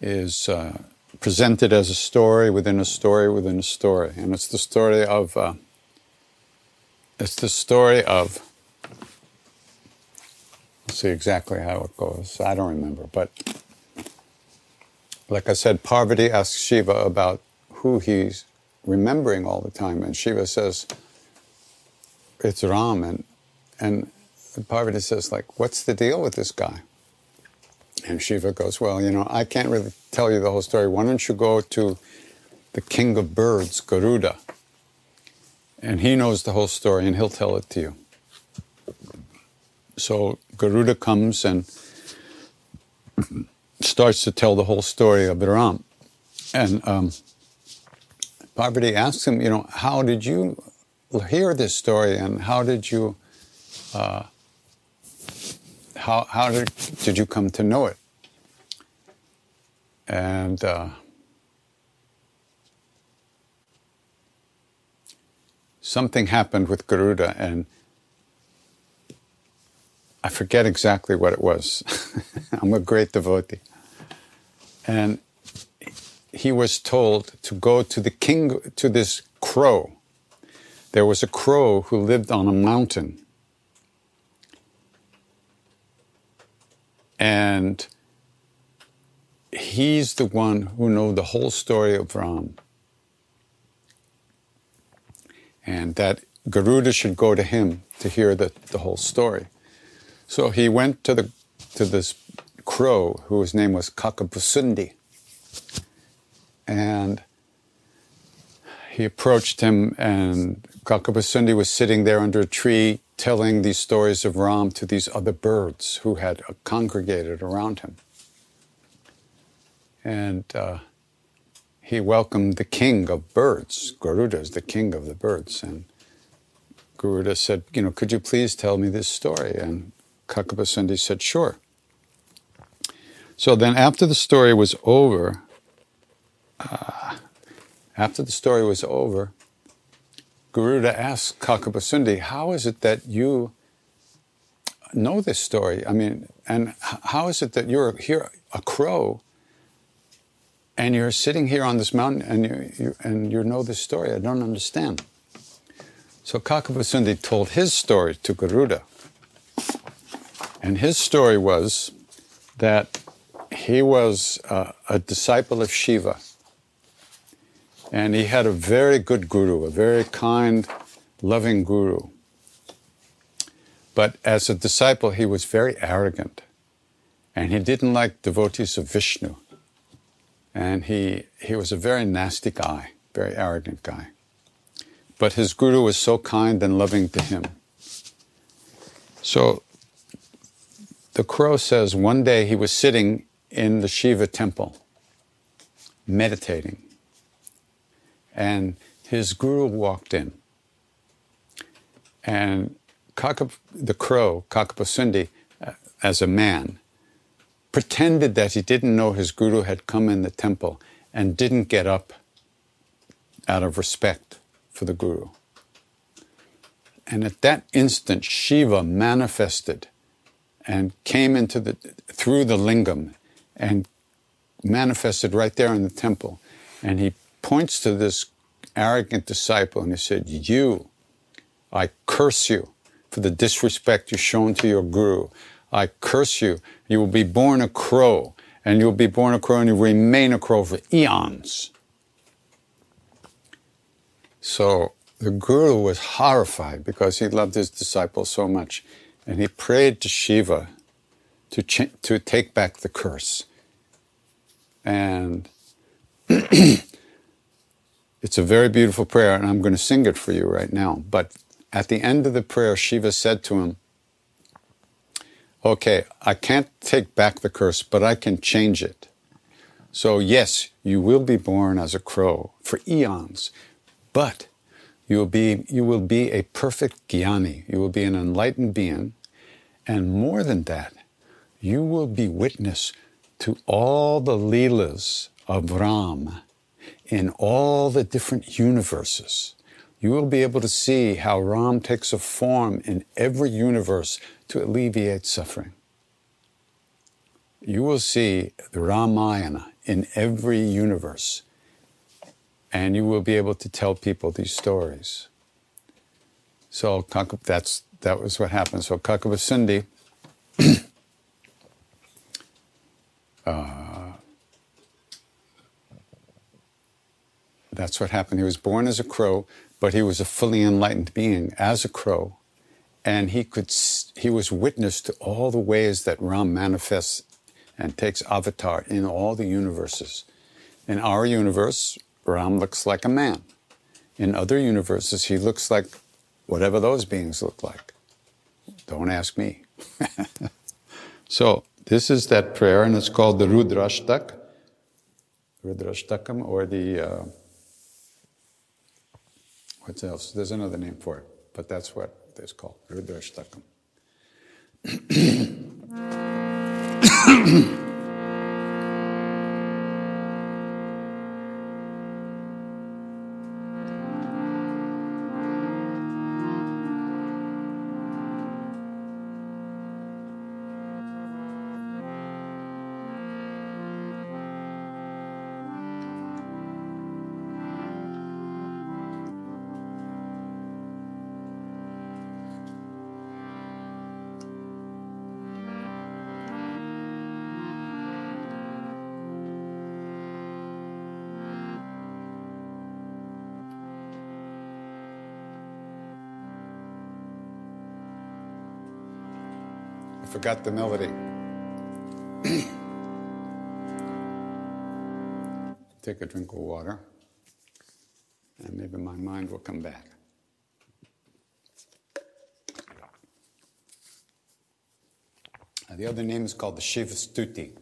is uh, presented as a story within a story within a story, and it's the story of uh, it's the story of. Let's see exactly how it goes. I don't remember, but like I said, Parvati asks Shiva about who he's remembering all the time, and Shiva says it's Ram, and and Parvati says like, "What's the deal with this guy?" And Shiva goes, Well, you know, I can't really tell you the whole story. Why don't you go to the king of birds, Garuda? And he knows the whole story and he'll tell it to you. So Garuda comes and starts to tell the whole story of Ram. And um, Parvati asks him, You know, how did you hear this story and how did you. Uh, how, how did, did you come to know it? And uh, something happened with Garuda, and I forget exactly what it was. I'm a great devotee. And he was told to go to the king, to this crow. There was a crow who lived on a mountain And he's the one who knows the whole story of Ram. And that Garuda should go to him to hear the, the whole story. So he went to the to this crow whose name was Kakabhasundi. And he approached him and Kakabhasundi was sitting there under a tree telling these stories of Ram to these other birds who had congregated around him. And uh, he welcomed the king of birds. Garuda is the king of the birds. And Garuda said, You know, could you please tell me this story? And Kakabhasundi said, Sure. So then, after the story was over, uh, after the story was over, Garuda asked Kakabhasundi, How is it that you know this story? I mean, and how is it that you're here, a crow, and you're sitting here on this mountain and you, you, and you know this story? I don't understand. So Kakabhasundi told his story to Garuda. And his story was that he was uh, a disciple of Shiva and he had a very good guru, a very kind, loving guru. But as a disciple, he was very arrogant. And he didn't like devotees of Vishnu. And he, he was a very nasty guy, very arrogant guy. But his guru was so kind and loving to him. So the crow says one day he was sitting in the Shiva temple meditating. And his guru walked in. And Kakap, the crow, Kakapasundi, uh, as a man, pretended that he didn't know his guru had come in the temple and didn't get up out of respect for the guru. And at that instant, Shiva manifested and came into the through the lingam and manifested right there in the temple. And he points to this arrogant disciple and he said, You, I curse you for the disrespect you've shown to your guru. I curse you. You will be born a crow, and you'll be born a crow and you remain a crow for eons. So the guru was horrified because he loved his disciple so much, and he prayed to Shiva to, ch- to take back the curse. And it's a very beautiful prayer, and I'm going to sing it for you right now. But at the end of the prayer, Shiva said to him, Okay, I can't take back the curse, but I can change it. So, yes, you will be born as a crow for eons, but you will be, you will be a perfect jnani. You will be an enlightened being. And more than that, you will be witness to all the Leelas of Ram in all the different universes. You will be able to see how Ram takes a form in every universe to alleviate suffering. You will see the Ramayana in every universe and you will be able to tell people these stories. So that's that was what happened. So Kakavasundi uh, that's what happened. He was born as a crow, but he was a fully enlightened being as a crow, and he could he was witness to all the ways that Ram manifests and takes avatar in all the universes. In our universe, Ram looks like a man. In other universes, he looks like whatever those beings look like. Don't ask me. so, this is that prayer, and it's called the Rudrashtak, Rudrashtakam, or the, uh, what else? There's another name for it, but that's what it's called, Rudrashtakam. Forgot the melody. Take a drink of water, and maybe my mind will come back. Uh, the other name is called the Shiva Stuti.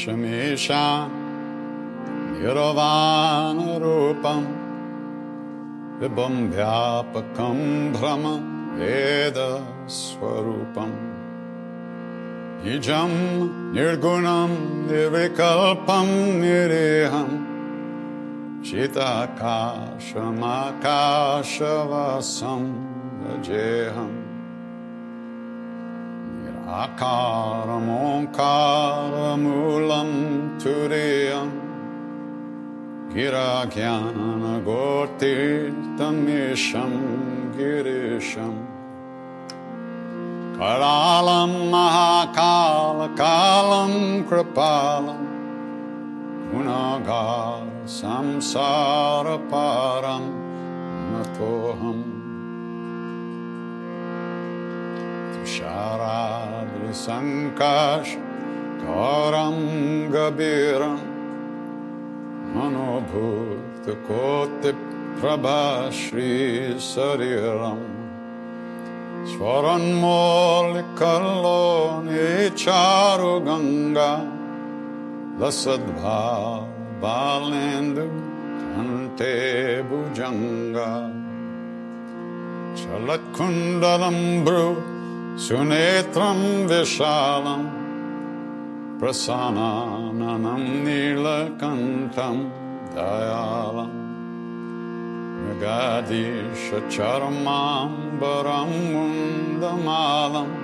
विश्वेशा निरवानरूपं विभं व्यापकं भ्रम वेदस्वरूपम् निजं निर्गुणं निर्विकल्पं निरेहं चिताकाशमाकाशवासं भजेऽहम् Akaram Omkaramulam Turiyam Giragyana Gortirtamisham Girisham Karalam Mahakala Kalam Kripalam Gunagar Samsara Param Sharadrisankash Prabha गभीरं शरीरम् स्वरन्मोलिखल्लो ने चारु गङ्गा लसद्भाेन्दु भुजङ्गा। चलत्कुण्डलम्ब्रु सुनेत्रं विशालम् प्रसन्नाननं नीलकण्ठं दयालम् मृगाधीशचर्माम्बरं मुन्दमालम्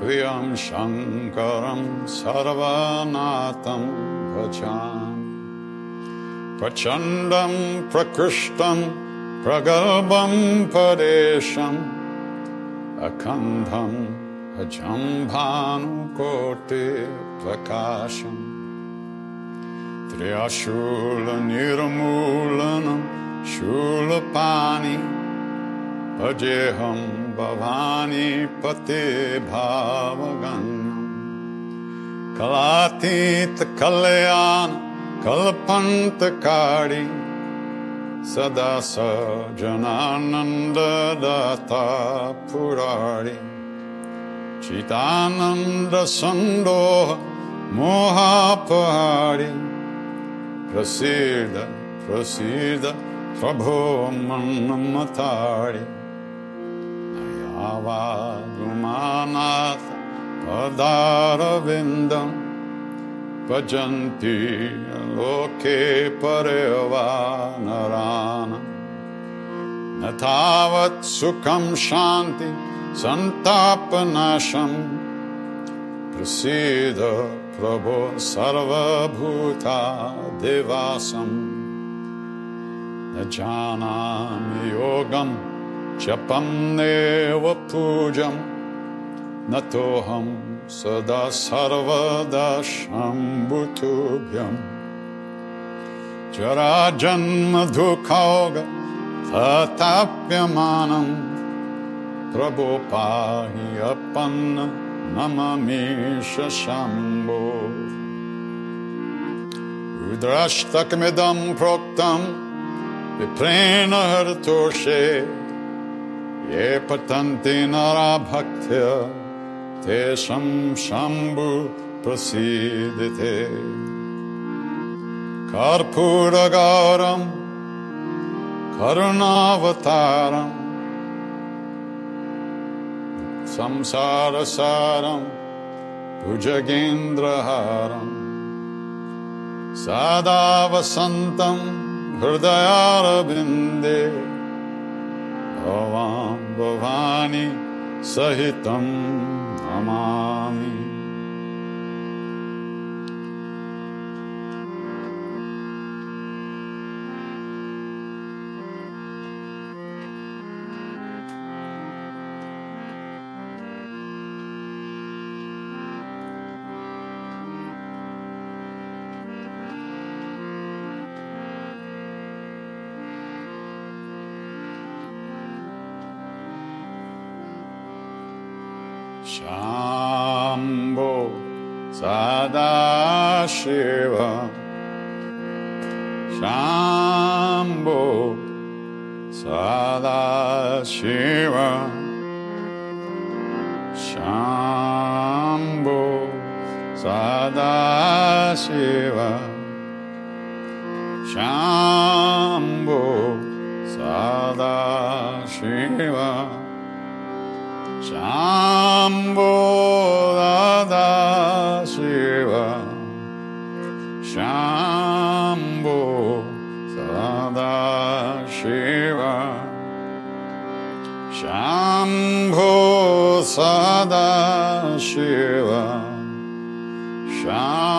प्रियं शङ्करं सर्वनाथं भजामि प्रचण्डं प्रकृष्टं प्रगल्भं परेशम् अखण्डम् अजं भानुकोटिप्रकाशम् त्र्यशूलनिर्मूलनं शूलपाणि भजेऽहं भवानी पते भावगण्यम् कलातीतकल्याण कल्पन्तकारि सदा स जनानन्ददाता पुरारि चिदानन्दसन्दोह मोहापहारि। प्रसीद प्रसीद प्रभो नयावागुमानाथ पदारविन्दम् भजन्ति लोके परेवा नरानम् न तावत् सुखं शान्ति सन्तापनाशम् प्रसीद प्रभो सर्वभूता देवासम् न जानामि योगं जपन्नेव पूजम् न तोऽहं सदा सर्वदा शम्भुतुभ्यम्। जराजन्मदुःखौग तताप्यमानम् प्रभो पाहि अपन्न नममीश शम्भो। उद्रष्टकमिदं प्रोक्तं विप्रेण हरतोषे ये पतन्ति नरा भक्त्या तेषं शम्भु प्रसीदते। कर्पूरगारं करुणावतारम् संसारसारं भुजगेन्द्रहारम् सदा वसन्तं हृदयारविन्दे भवां भवानी सहितं Amami. शिव। श्याम्भो सदा Shiv. Shyam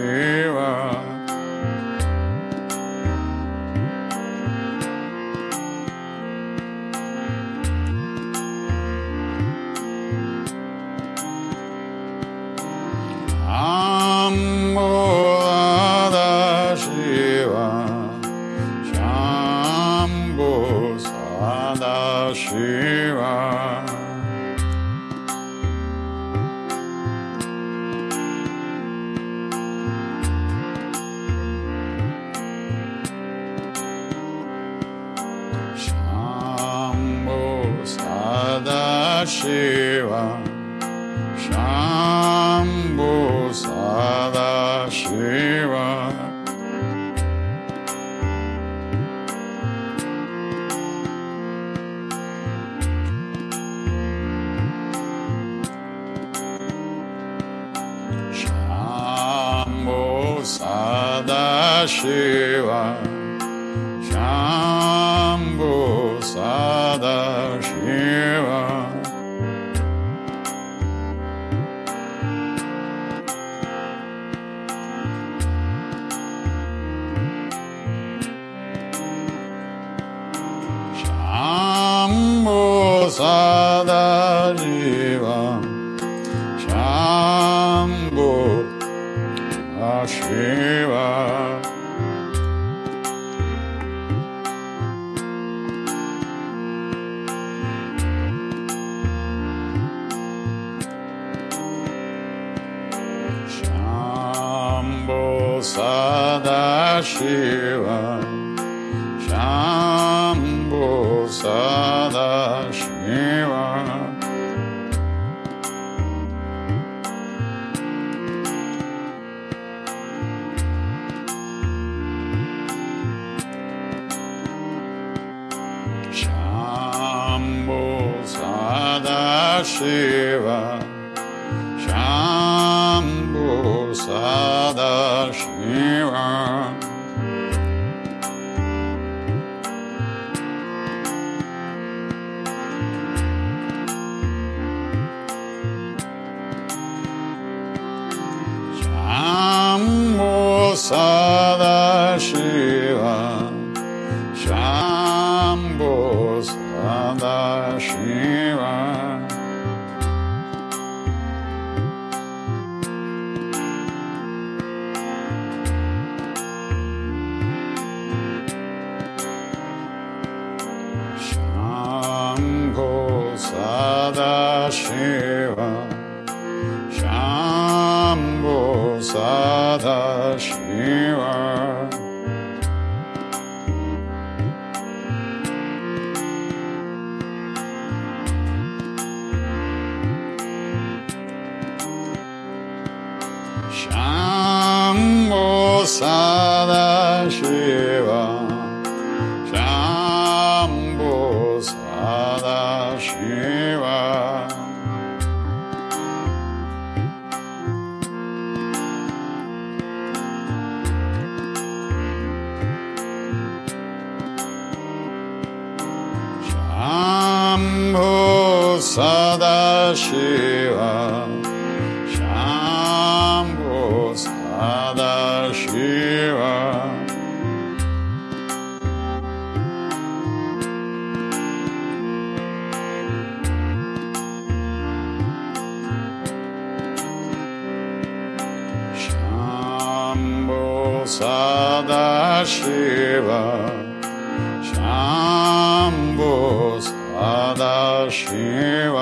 平は。Shiva. Bos Adashiva.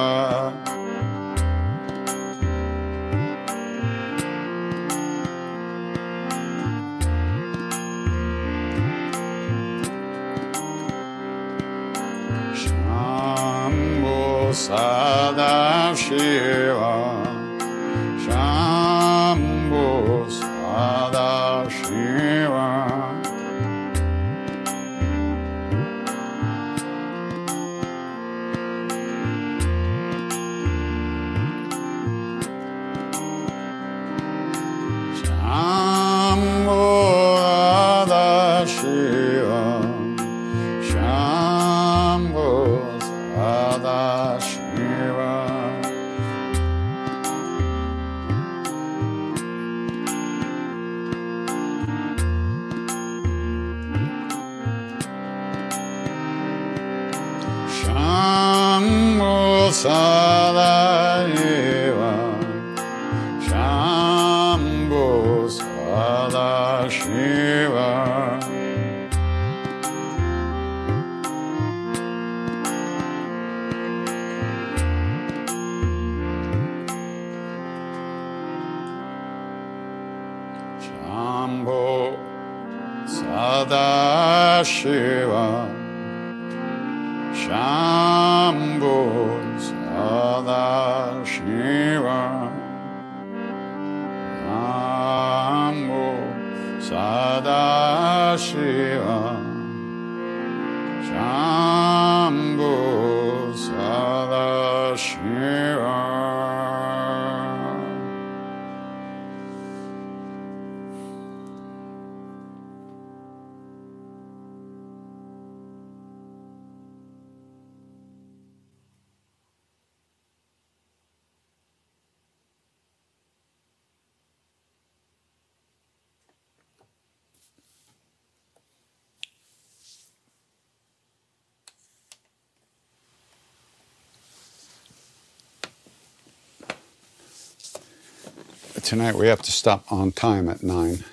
Tonight we have to stop on time at 9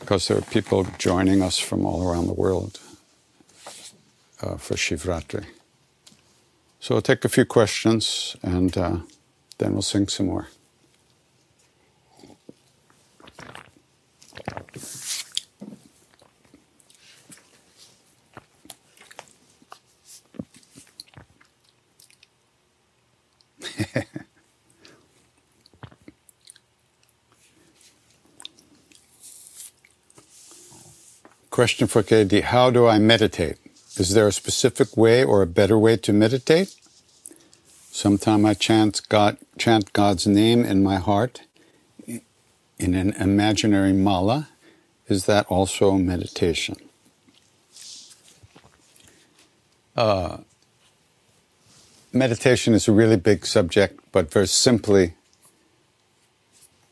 because there are people joining us from all around the world uh, for Shivratri. So we'll take a few questions and uh, then we'll sing some more. Question for KD How do I meditate? Is there a specific way or a better way to meditate? Sometimes I chant, God, chant God's name in my heart in an imaginary mala. Is that also meditation? Uh, meditation is a really big subject, but very simply,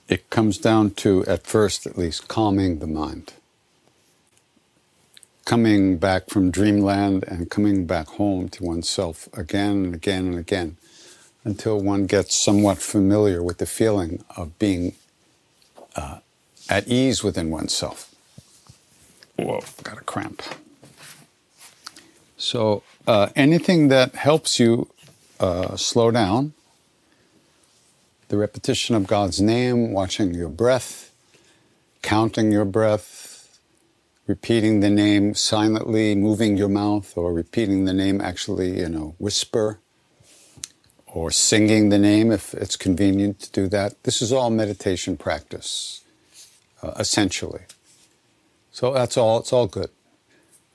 it comes down to, at first at least, calming the mind coming back from dreamland and coming back home to oneself again and again and again until one gets somewhat familiar with the feeling of being uh, at ease within oneself. Whoa, got a cramp. So, uh, anything that helps you uh, slow down, the repetition of God's name, watching your breath, counting your breath, repeating the name silently, moving your mouth, or repeating the name actually in a whisper, or singing the name if it's convenient to do that. This is all meditation practice, uh, essentially. So that's all, it's all good.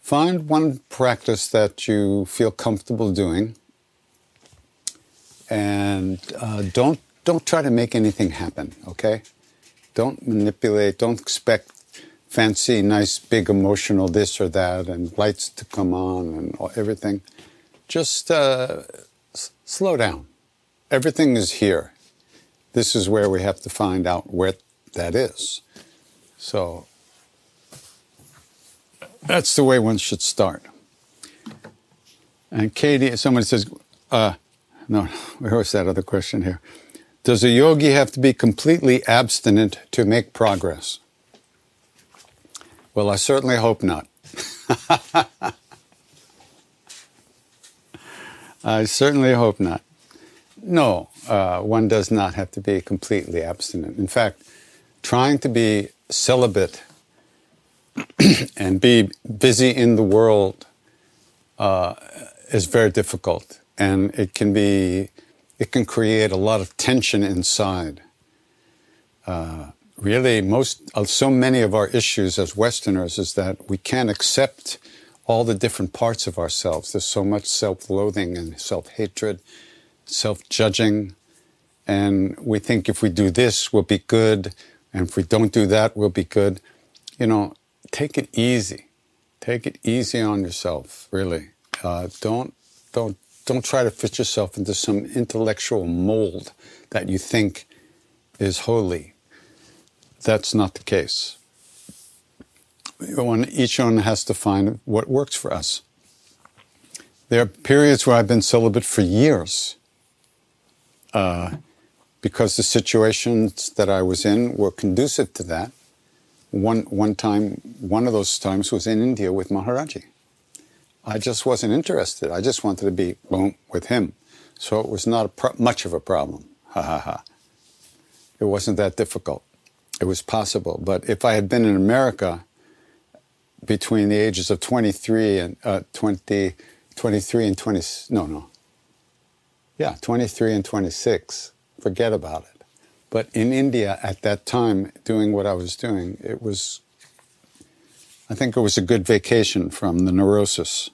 Find one practice that you feel comfortable doing and uh, don't, don't try to make anything happen, okay? Don't manipulate, don't expect fancy, nice, big emotional this or that, and lights to come on and everything. Just uh, s- slow down. Everything is here. This is where we have to find out where that is. So that's the way one should start. And Katie, someone says, uh, no, where was that other question here? Does a yogi have to be completely abstinent to make progress? Well, I certainly hope not. I certainly hope not. No, uh, one does not have to be completely abstinent. In fact, trying to be celibate and be busy in the world uh, is very difficult, and it can be it can create a lot of tension inside. Uh, really, most uh, so many of our issues as Westerners is that we can't accept all the different parts of ourselves. There's so much self-loathing and self-hatred, self-judging, and we think if we do this, we'll be good, and if we don't do that, we'll be good. You know, take it easy. Take it easy on yourself. Really, uh, don't don't don't try to fit yourself into some intellectual mold that you think is holy. That's not the case. One, each one has to find what works for us. There are periods where I've been celibate for years uh, because the situations that I was in were conducive to that. One, one time, one of those times was in India with Maharaji. I just wasn't interested. I just wanted to be boom with him. So it was not pro- much of a problem. Ha ha ha. It wasn't that difficult. It was possible. But if I had been in America between the ages of 23 and uh, 20, 23 and 20, no, no. Yeah, 23 and 26, forget about it. But in India at that time, doing what I was doing, it was I think it was a good vacation from the neurosis.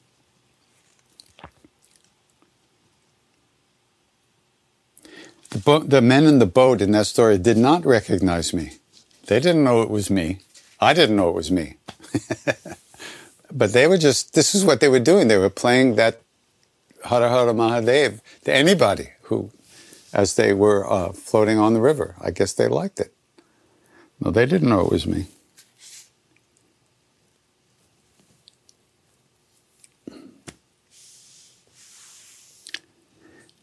The, bo- the men in the boat in that story did not recognize me. They didn't know it was me. I didn't know it was me. but they were just, this is what they were doing. They were playing that Hara Hara Mahadev to anybody who, as they were uh, floating on the river. I guess they liked it. No, they didn't know it was me.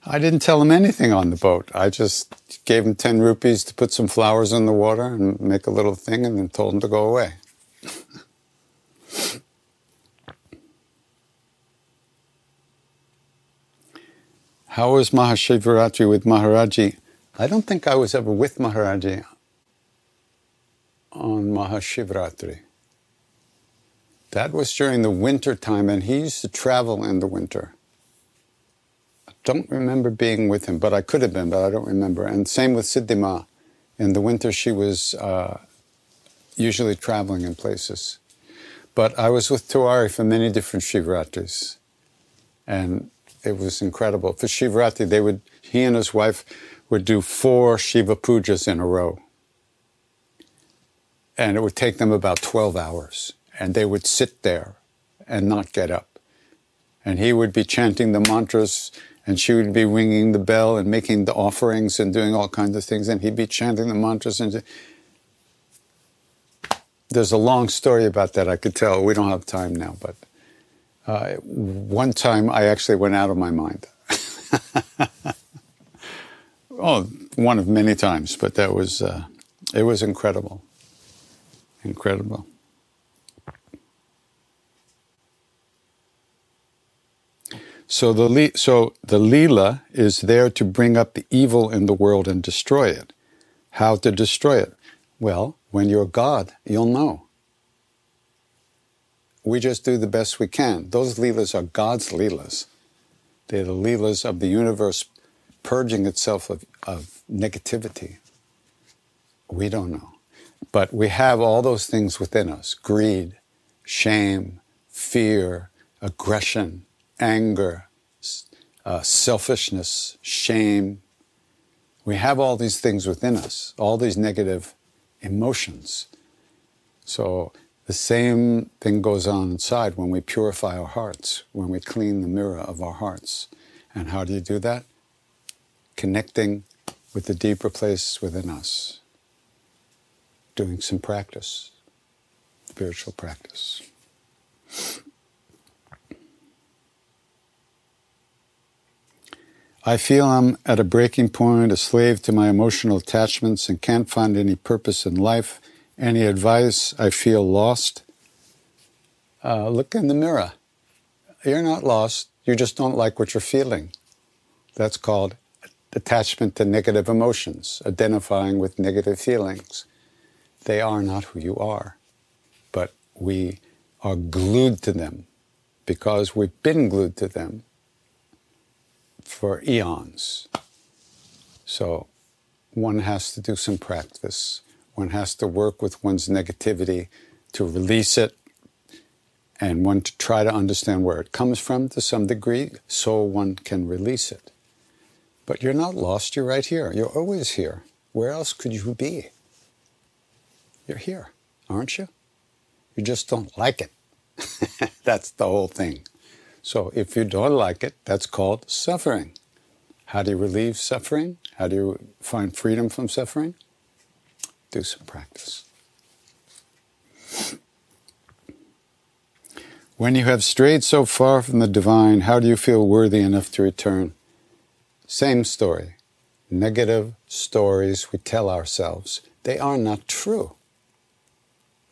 I didn't tell him anything on the boat. I just gave him 10 rupees to put some flowers in the water and make a little thing and then told him to go away. How was Mahashivaratri with Maharaji? I don't think I was ever with Maharaji on Mahashivratri. That was during the winter time, and he used to travel in the winter don't remember being with him, but I could have been, but I don't remember. And same with Siddhima. In the winter, she was uh, usually traveling in places. But I was with Tewari for many different Shivratris. And it was incredible. For Shivratri, they would, he and his wife would do four Shiva pujas in a row. And it would take them about 12 hours. And they would sit there and not get up. And he would be chanting the mantras and she would be ringing the bell and making the offerings and doing all kinds of things, and he'd be chanting the mantras. And there's a long story about that I could tell. We don't have time now, but uh, one time I actually went out of my mind. oh, one of many times, but that was uh, it was incredible, incredible. So the, so the Leela is there to bring up the evil in the world and destroy it. How to destroy it? Well, when you're God, you'll know. We just do the best we can. Those Leelas are God's Leelas. They're the Leelas of the universe purging itself of, of negativity. We don't know. But we have all those things within us greed, shame, fear, aggression, anger, uh, selfishness, shame. We have all these things within us, all these negative emotions. So the same thing goes on inside when we purify our hearts, when we clean the mirror of our hearts. And how do you do that? Connecting with the deeper place within us, doing some practice, spiritual practice. I feel I'm at a breaking point, a slave to my emotional attachments, and can't find any purpose in life. Any advice? I feel lost. Uh, look in the mirror. You're not lost. You just don't like what you're feeling. That's called attachment to negative emotions, identifying with negative feelings. They are not who you are, but we are glued to them because we've been glued to them for eons. So one has to do some practice. One has to work with one's negativity to release it and one to try to understand where it comes from to some degree so one can release it. But you're not lost, you're right here. You're always here. Where else could you be? You're here, aren't you? You just don't like it. that's the whole thing. So if you don't like it, that's called suffering. How do you relieve suffering? How do you find freedom from suffering? Do some practice. When you have strayed so far from the divine, how do you feel worthy enough to return? Same story. Negative stories we tell ourselves. They are not true.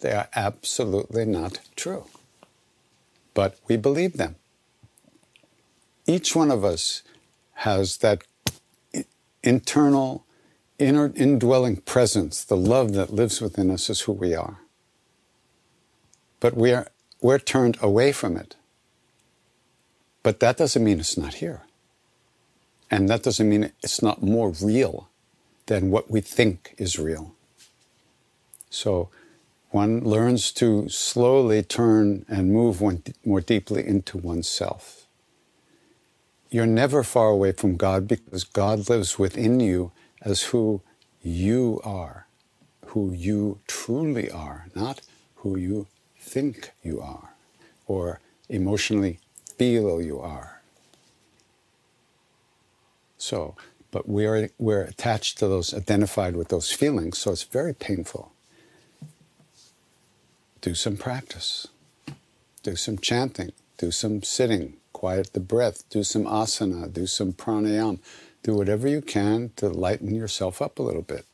They are absolutely not true. But we believe them. Each one of us has that internal, inner, indwelling presence, the love that lives within us is who we are. But we are, we're turned away from it. But that doesn't mean it's not here. And that doesn't mean it's not more real than what we think is real. So one learns to slowly turn and move one more deeply into oneself. You're never far away from God because God lives within you as who you are, who you truly are, not who you think you are or emotionally feel you are. So, but we are, we're attached to those, identified with those feelings, so it's very painful. Do some practice, do some chanting, do some sitting, quiet the breath, do some asana, do some pranayama, do whatever you can to lighten yourself up a little bit.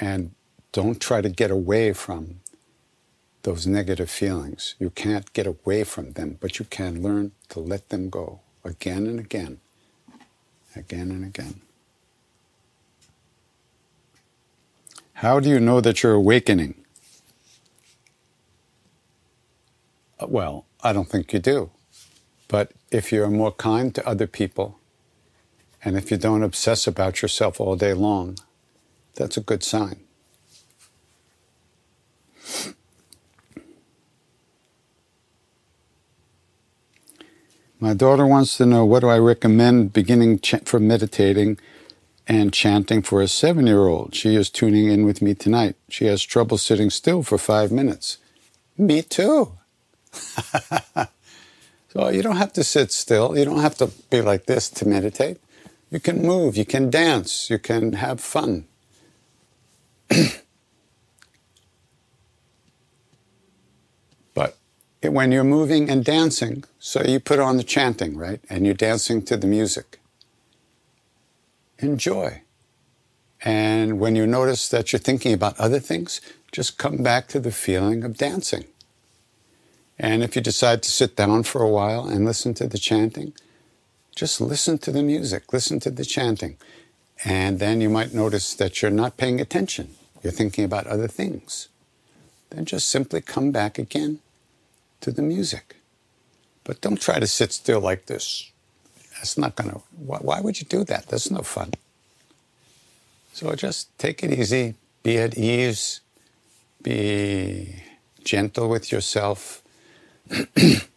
And don't try to get away from those negative feelings. You can't get away from them, but you can learn to let them go again and again, again and again. How do you know that you're awakening? Uh, well, I don't think you do. But if you're more kind to other people, and if you don't obsess about yourself all day long, that's a good sign. My daughter wants to know what do I recommend beginning ch- for meditating and chanting for a seven year old. She is tuning in with me tonight. She has trouble sitting still for five minutes. Me too. so you don't have to sit still. You don't have to be like this to meditate. You can move, you can dance, you can have fun. But when you're moving and dancing, so you put on the chanting, right? And you're dancing to the music. Enjoy. And when you notice that you're thinking about other things, just come back to the feeling of dancing. And if you decide to sit down for a while and listen to the chanting, just listen to the music, listen to the chanting. And then you might notice that you're not paying attention. You're thinking about other things. Then just simply come back again to the music. But don't try to sit still like this. That's not going to, why, why would you do that? That's no fun. So just take it easy, be at ease, be gentle with yourself,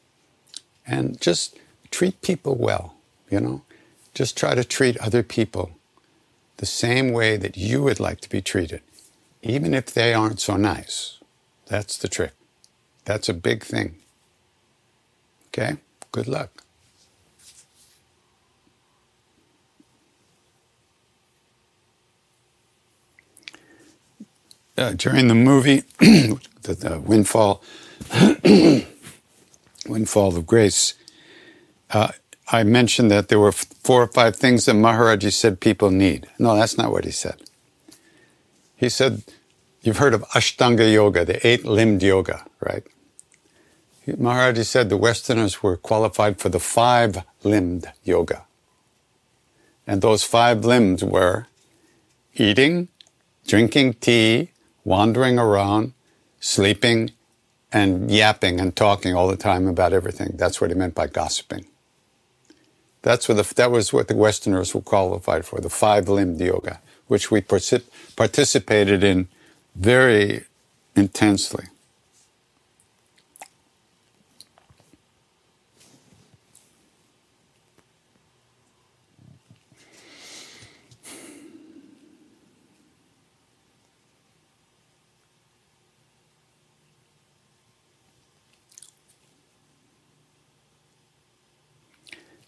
and just treat people well, you know? Just try to treat other people the same way that you would like to be treated, even if they aren't so nice. That's the trick. That's a big thing. Okay? Good luck. Uh, during the movie, the, the Windfall, Windfall of Grace, uh, I mentioned that there were four or five things that Maharaji said people need. No, that's not what he said. He said, You've heard of Ashtanga Yoga, the eight limbed yoga, right? Maharaji said the Westerners were qualified for the five limbed yoga. And those five limbs were eating, drinking tea, wandering around, sleeping, and yapping and talking all the time about everything. That's what he meant by gossiping. That's what the, that was what the Westerners were qualified for, the five-limbed yoga, which we particip- participated in very intensely.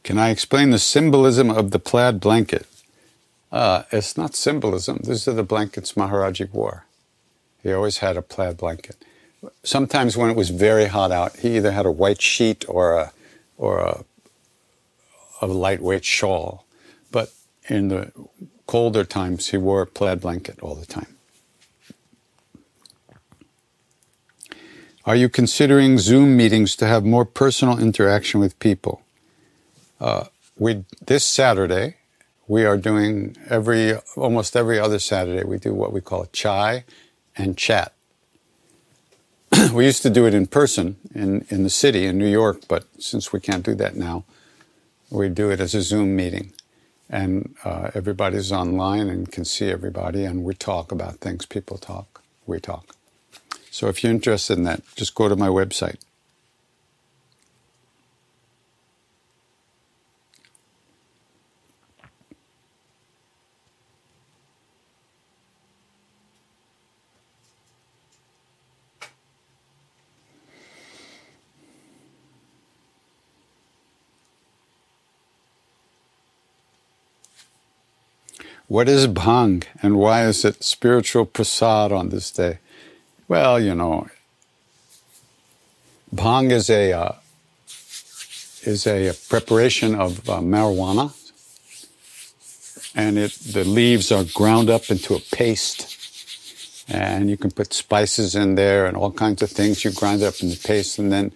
Can I explain the symbolism of the plaid blanket? Uh, it's not symbolism. These are the blankets Maharaji wore. He always had a plaid blanket. Sometimes when it was very hot out, he either had a white sheet or a, or a, a lightweight shawl. But in the colder times, he wore a plaid blanket all the time. Are you considering Zoom meetings to have more personal interaction with people? Uh, we this Saturday we are doing every almost every other Saturday we do what we call chai and chat. we used to do it in person in, in the city in New York, but since we can't do that now, we do it as a Zoom meeting. And uh, everybody's online and can see everybody, and we talk about things. People talk, we talk. So if you're interested in that, just go to my website. What is bhang and why is it spiritual prasad on this day? Well, you know, bhang is a uh, is a preparation of uh, marijuana, and it the leaves are ground up into a paste, and you can put spices in there and all kinds of things. You grind it up in the paste, and then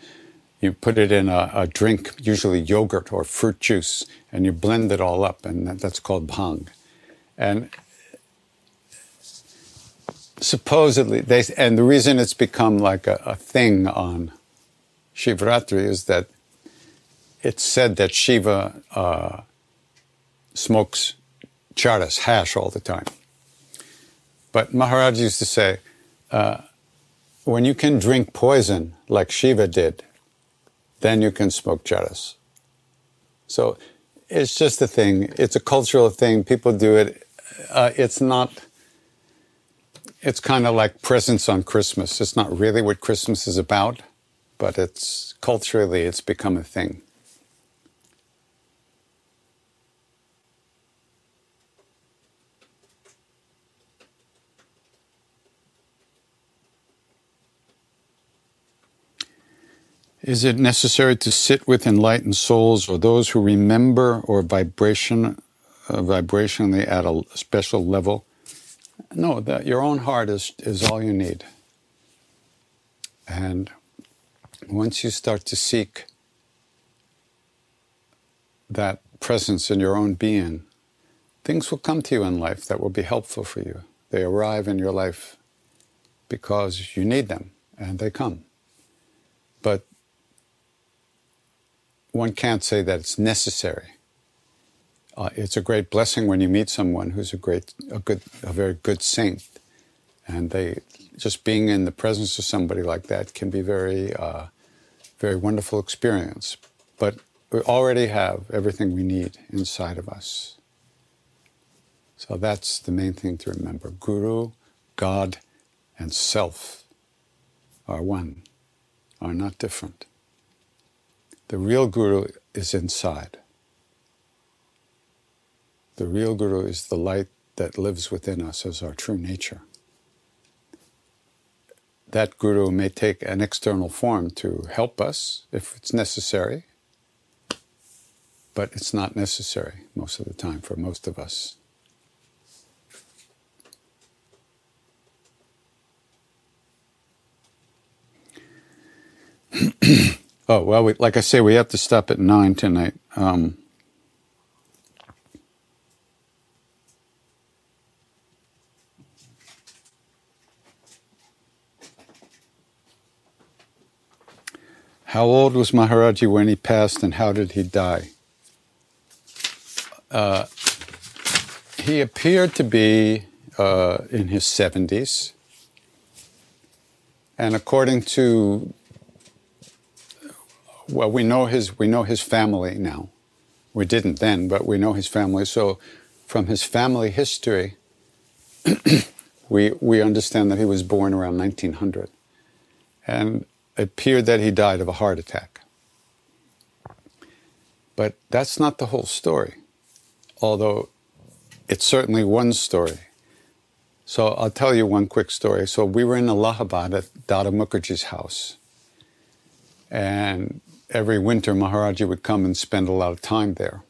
you put it in a, a drink, usually yogurt or fruit juice, and you blend it all up, and that, that's called bhang. And supposedly, they, and the reason it's become like a, a thing on Shivratri is that it's said that Shiva uh, smokes charas, hash, all the time. But Maharaj used to say, uh, when you can drink poison like Shiva did, then you can smoke charas. So it's just a thing. It's a cultural thing. People do it uh, it's not. It's kind of like presents on Christmas. It's not really what Christmas is about, but it's culturally it's become a thing. Is it necessary to sit with enlightened souls or those who remember or vibration uh, vibrationally at a special level. No, that your own heart is, is all you need. And once you start to seek that presence in your own being, things will come to you in life that will be helpful for you. They arrive in your life because you need them and they come. But one can't say that it's necessary uh, it's a great blessing when you meet someone who's a great, a good, a very good saint, and they just being in the presence of somebody like that can be very, uh, very wonderful experience. But we already have everything we need inside of us. So that's the main thing to remember. Guru, God, and self are one, are not different. The real guru is inside. The real Guru is the light that lives within us as our true nature. That Guru may take an external form to help us if it's necessary, but it's not necessary most of the time for most of us. oh, well, we, like I say, we have to stop at nine tonight. Um, How old was Maharaji when he passed and how did he die? uh, he appeared to be uh, in his 70s. And according to, well, we know his, we know his family now. We didn't then, but we know his family. So from his family history, we, we understand that he was born around 1900. And appeared that he died of a heart attack. But that's not the whole story, although it's certainly one story. So I'll tell you one quick story. So we were in Allahabad at Dada Mukherjee's house. And every winter, Maharaji would come and spend a lot of time there.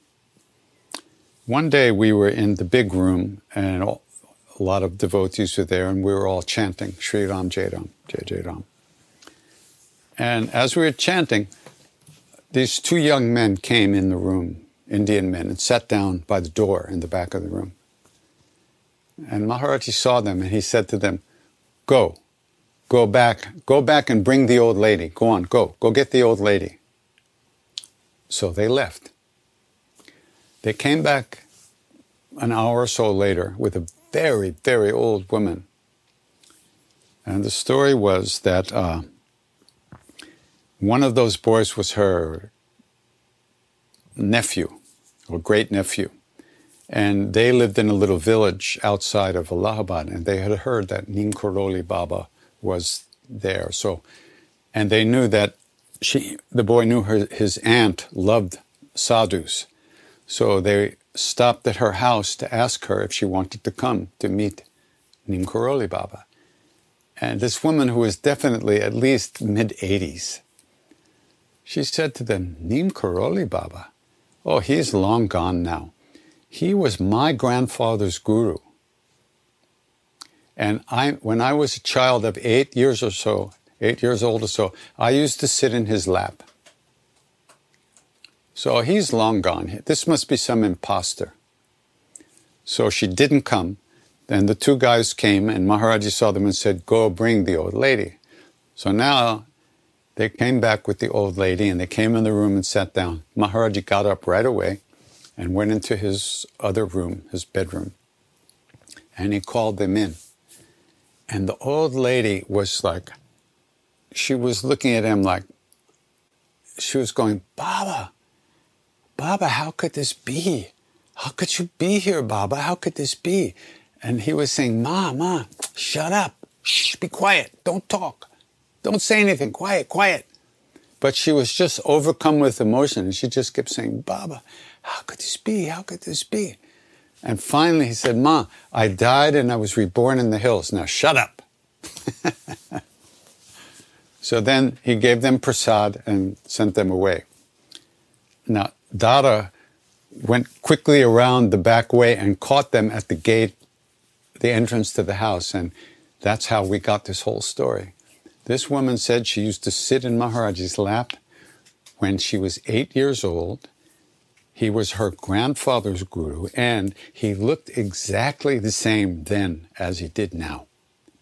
One day we were in the big room, and a lot of devotees were there, and we were all chanting Sri Ram Jai Ram, Jai Jai Ram. And as we were chanting, these two young men came in the room, Indian men, and sat down by the door in the back of the room. And Maharaji saw them and he said to them, Go, go back, go back and bring the old lady. Go on, go, go get the old lady. So they left. They came back an hour or so later with a very, very old woman. And the story was that uh, one of those boys was her nephew or great nephew. And they lived in a little village outside of Allahabad, and they had heard that Neem Baba was there. So, and they knew that she, the boy knew her, his aunt loved sadhus. So they stopped at her house to ask her if she wanted to come to meet Neem Baba. And this woman, who was definitely at least mid 80s, she said to them, Neem Karoli Baba. Oh, he's long gone now. He was my grandfather's guru. And I, when I was a child of eight years or so, eight years old or so, I used to sit in his lap. So he's long gone. This must be some impostor. So she didn't come. Then the two guys came, and Maharaji saw them and said, Go bring the old lady. So now they came back with the old lady and they came in the room and sat down. Maharaji got up right away and went into his other room, his bedroom, and he called them in. And the old lady was like, she was looking at him like, she was going, Baba, Baba, how could this be? How could you be here, Baba? How could this be? And he was saying, Ma, Ma, shut up. Shh, be quiet. Don't talk. Don't say anything. Quiet, quiet. But she was just overcome with emotion and she just kept saying, Baba, how could this be? How could this be? And finally he said, Ma, I died and I was reborn in the hills. Now shut up. so then he gave them prasad and sent them away. Now, Dada went quickly around the back way and caught them at the gate, the entrance to the house. And that's how we got this whole story. This woman said she used to sit in Maharaji's lap when she was eight years old. He was her grandfather's guru, and he looked exactly the same then as he did now.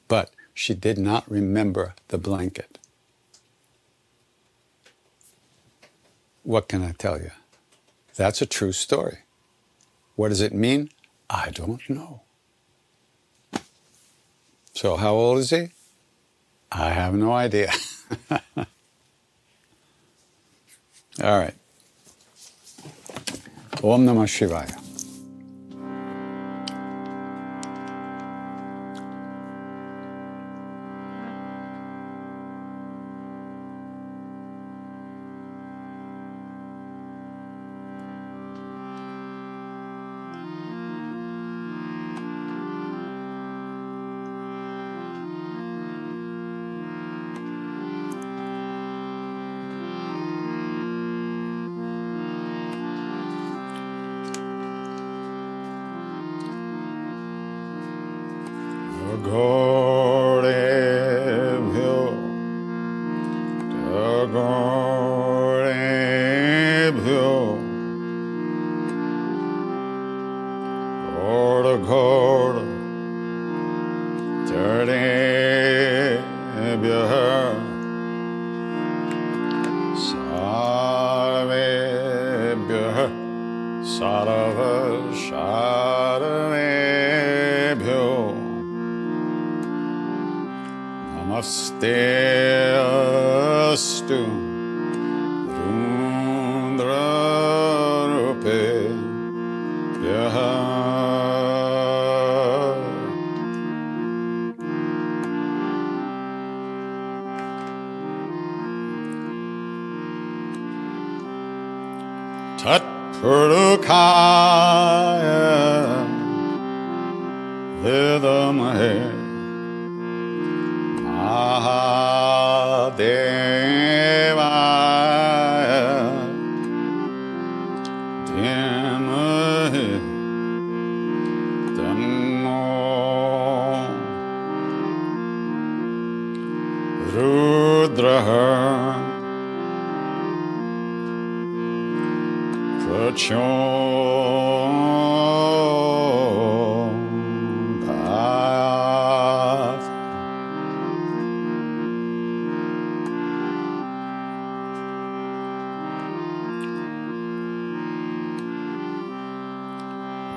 But she did not remember the blanket. What can I tell you? That's a true story. What does it mean? I don't know. So, how old is he? I have no idea. All right. Om Namah Shivaya.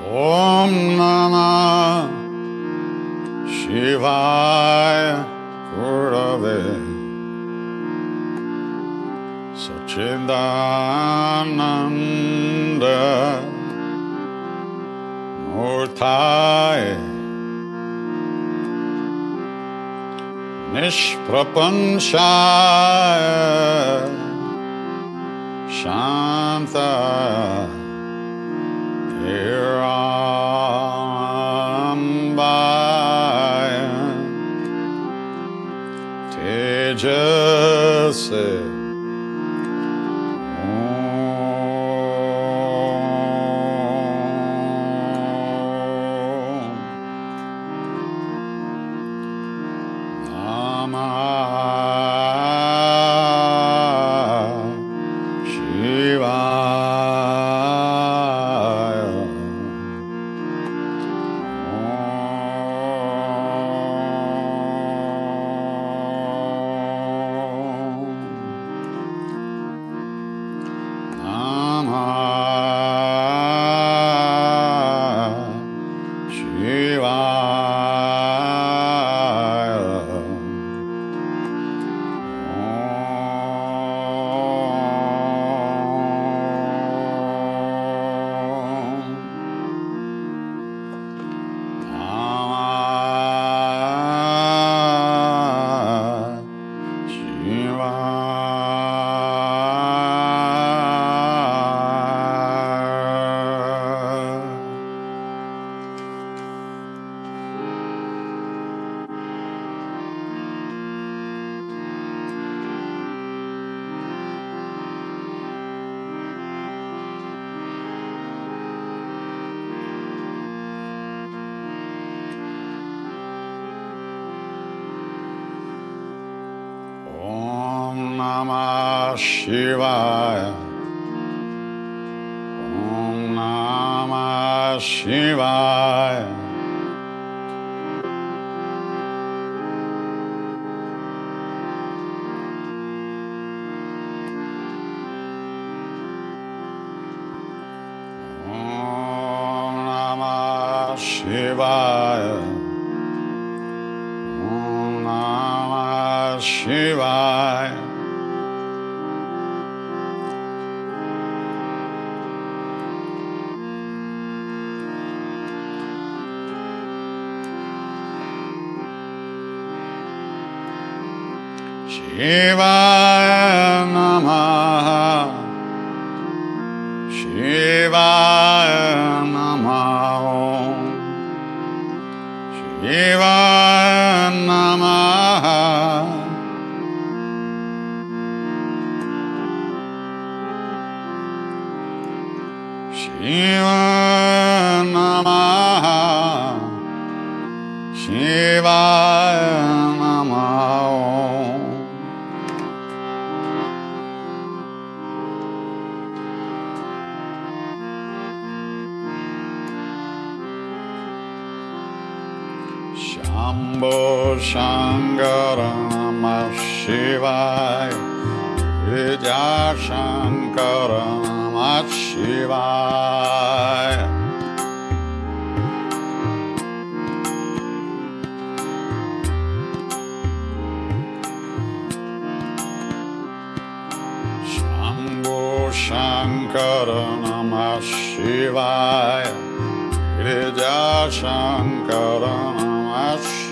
Om Namah Shivaya Gurave Sachidananda Murtai Nishprapanshaya Shantaya just say शिवाय ॐ नमः शिवाय।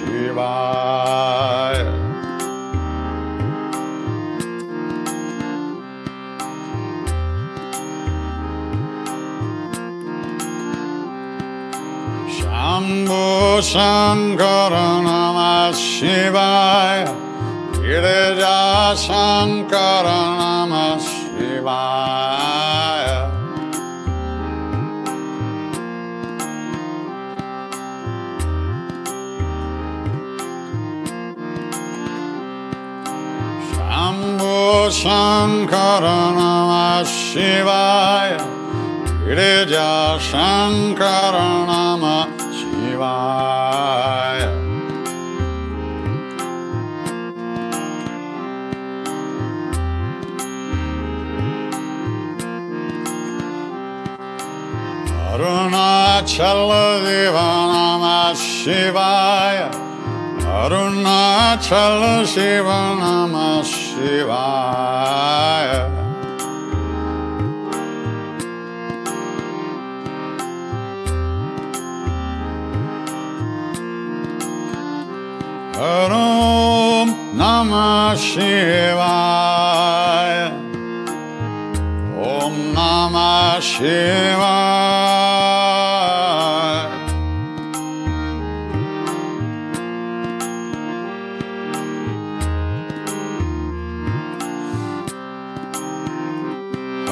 Shivaya Shambhu Shankara Namah Shivaya Girija Shankara Namah Shankara Namah Shivaya Girija Shankara Namah Shivaya Arunachala Deva Namah Shivaya Arunachala Shiva Namah वा ॐ शिवाय। ॐ नमः शिवाय।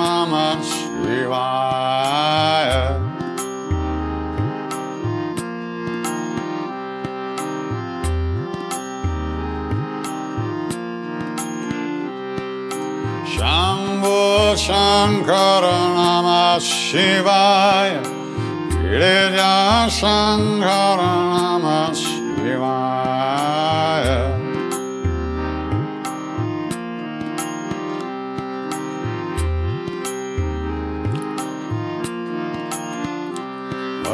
Namah Shivaya Shambhu Shankara Namah Shivaya Shankara Namah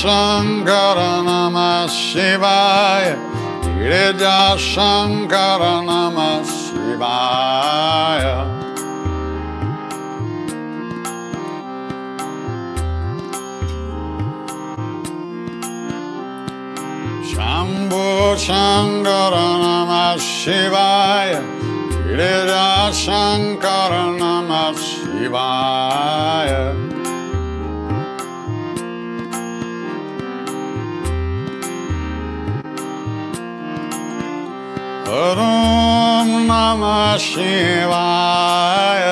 Shankara Namah Shivaya Girija Shankara Namah Shivaya Shambhu Shankara Namah Shivaya Girija Shankara Namah Shivaya ॐ नमः शिवाय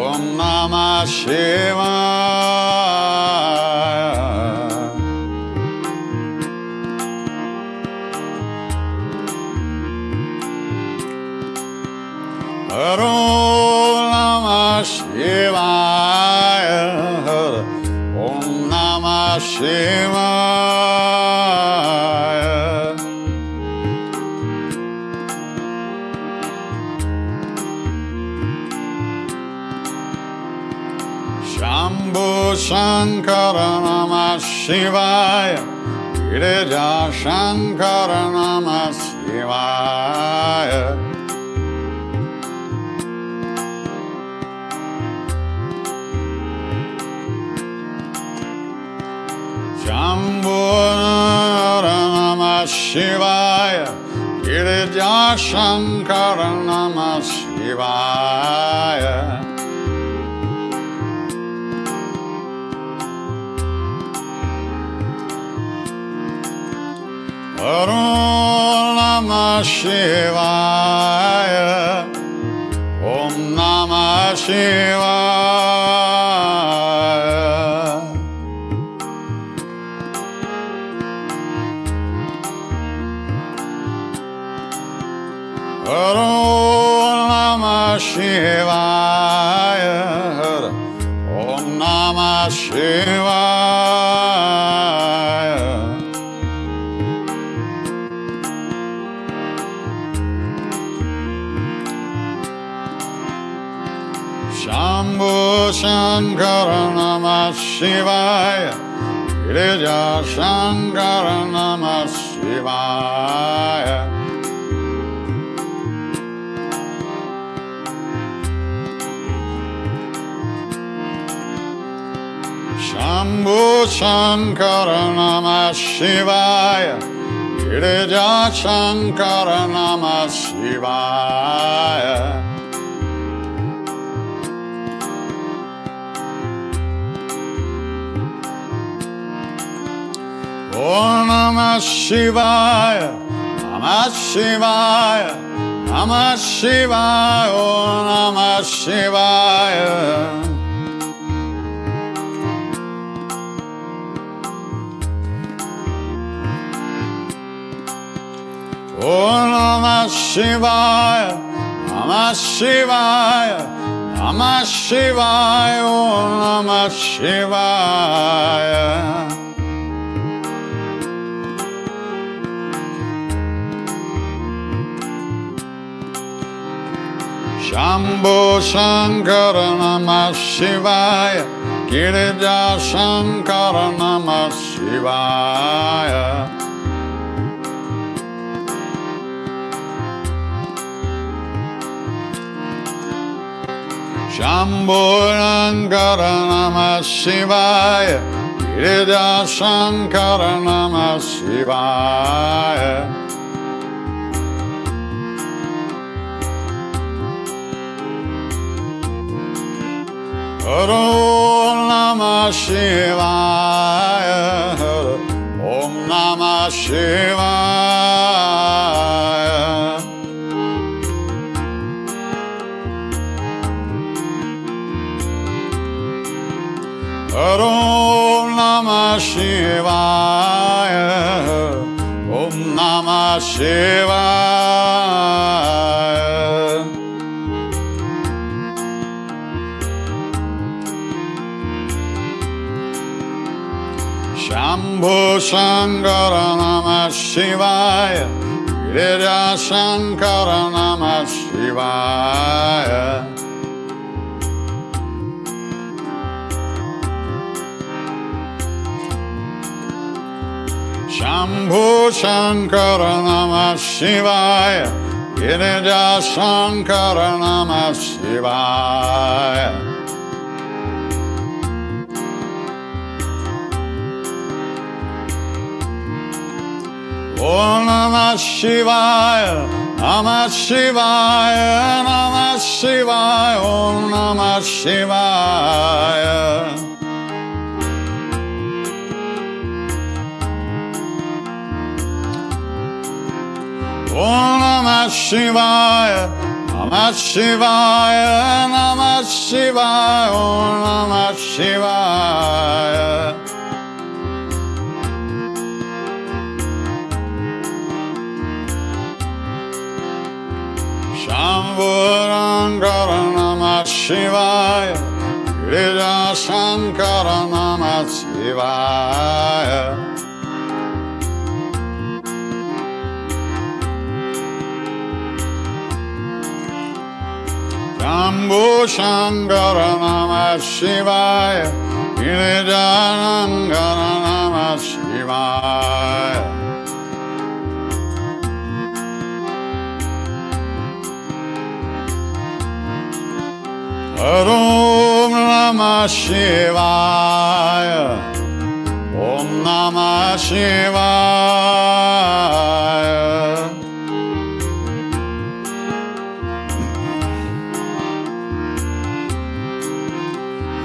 ॐ नमः शिवाय Shambhu Shankara Namah Shivaya Girija Shankara Namah Shivaya Om Namah Shivaya, Namah Shivaya, Namah Shivaya, Om Namah Shivaya. Om Namah Shivaya, Namah Shivaya, Namah Shivaya, Om Namah Shivaya. Shambhu Shankara Namah Shivaya Girija Shankara Namah Shivaya Shambhu Shankara Namah Shivaya Girija Shankara Namah Shivaya Namah Shivaya Om Namah Shivaya नम शिवाय ॐ नमः शिवाय। शम्भो शङ्कर नमः शिवाय। गिरिजाशङ्कर नमः शिवाय। Shambhu Shankara Namah Shivaya Girija Shankara Namah Shivaya Om Namah Shivaya, Namah Shivaya, Namah Shivaya, Om Namah Shivaya. Om Namah Shivaya, Namah Shivaya, Namah Shivaya, Om Namah Shivaya. Shambhurankara Namah Shivaya Girija Shankara Namah Shivaya Shambhu Shankara Namah Shivaya Girija Shankara Namah Shivaya Om Namah Shivaya Om Namah Shivaya.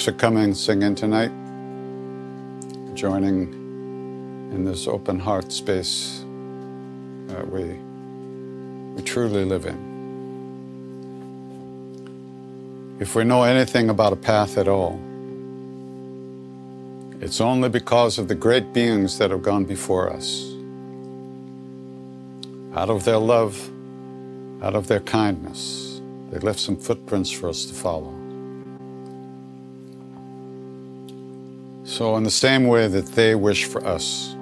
Thanks for coming, singing tonight, joining in this open heart space that we, we truly live in. If we know anything about a path at all, it's only because of the great beings that have gone before us. Out of their love, out of their kindness, they left some footprints for us to follow. So, in the same way that they wish for us,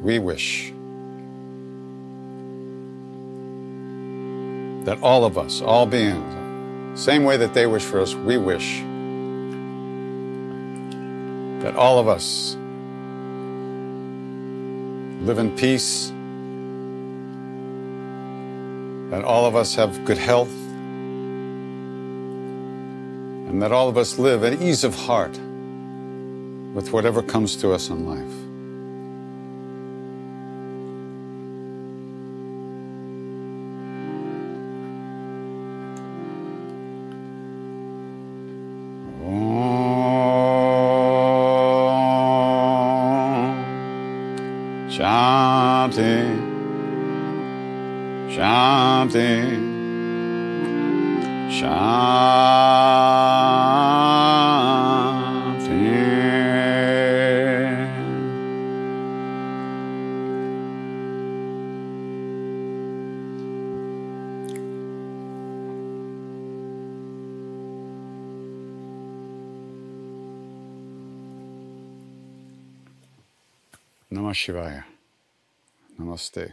we wish that all of us, all beings, same way that they wish for us, we wish that all of us live in peace, that all of us have good health, and that all of us live at ease of heart with whatever comes to us in life. Shanti, Shanti. Shivaya. Namaste.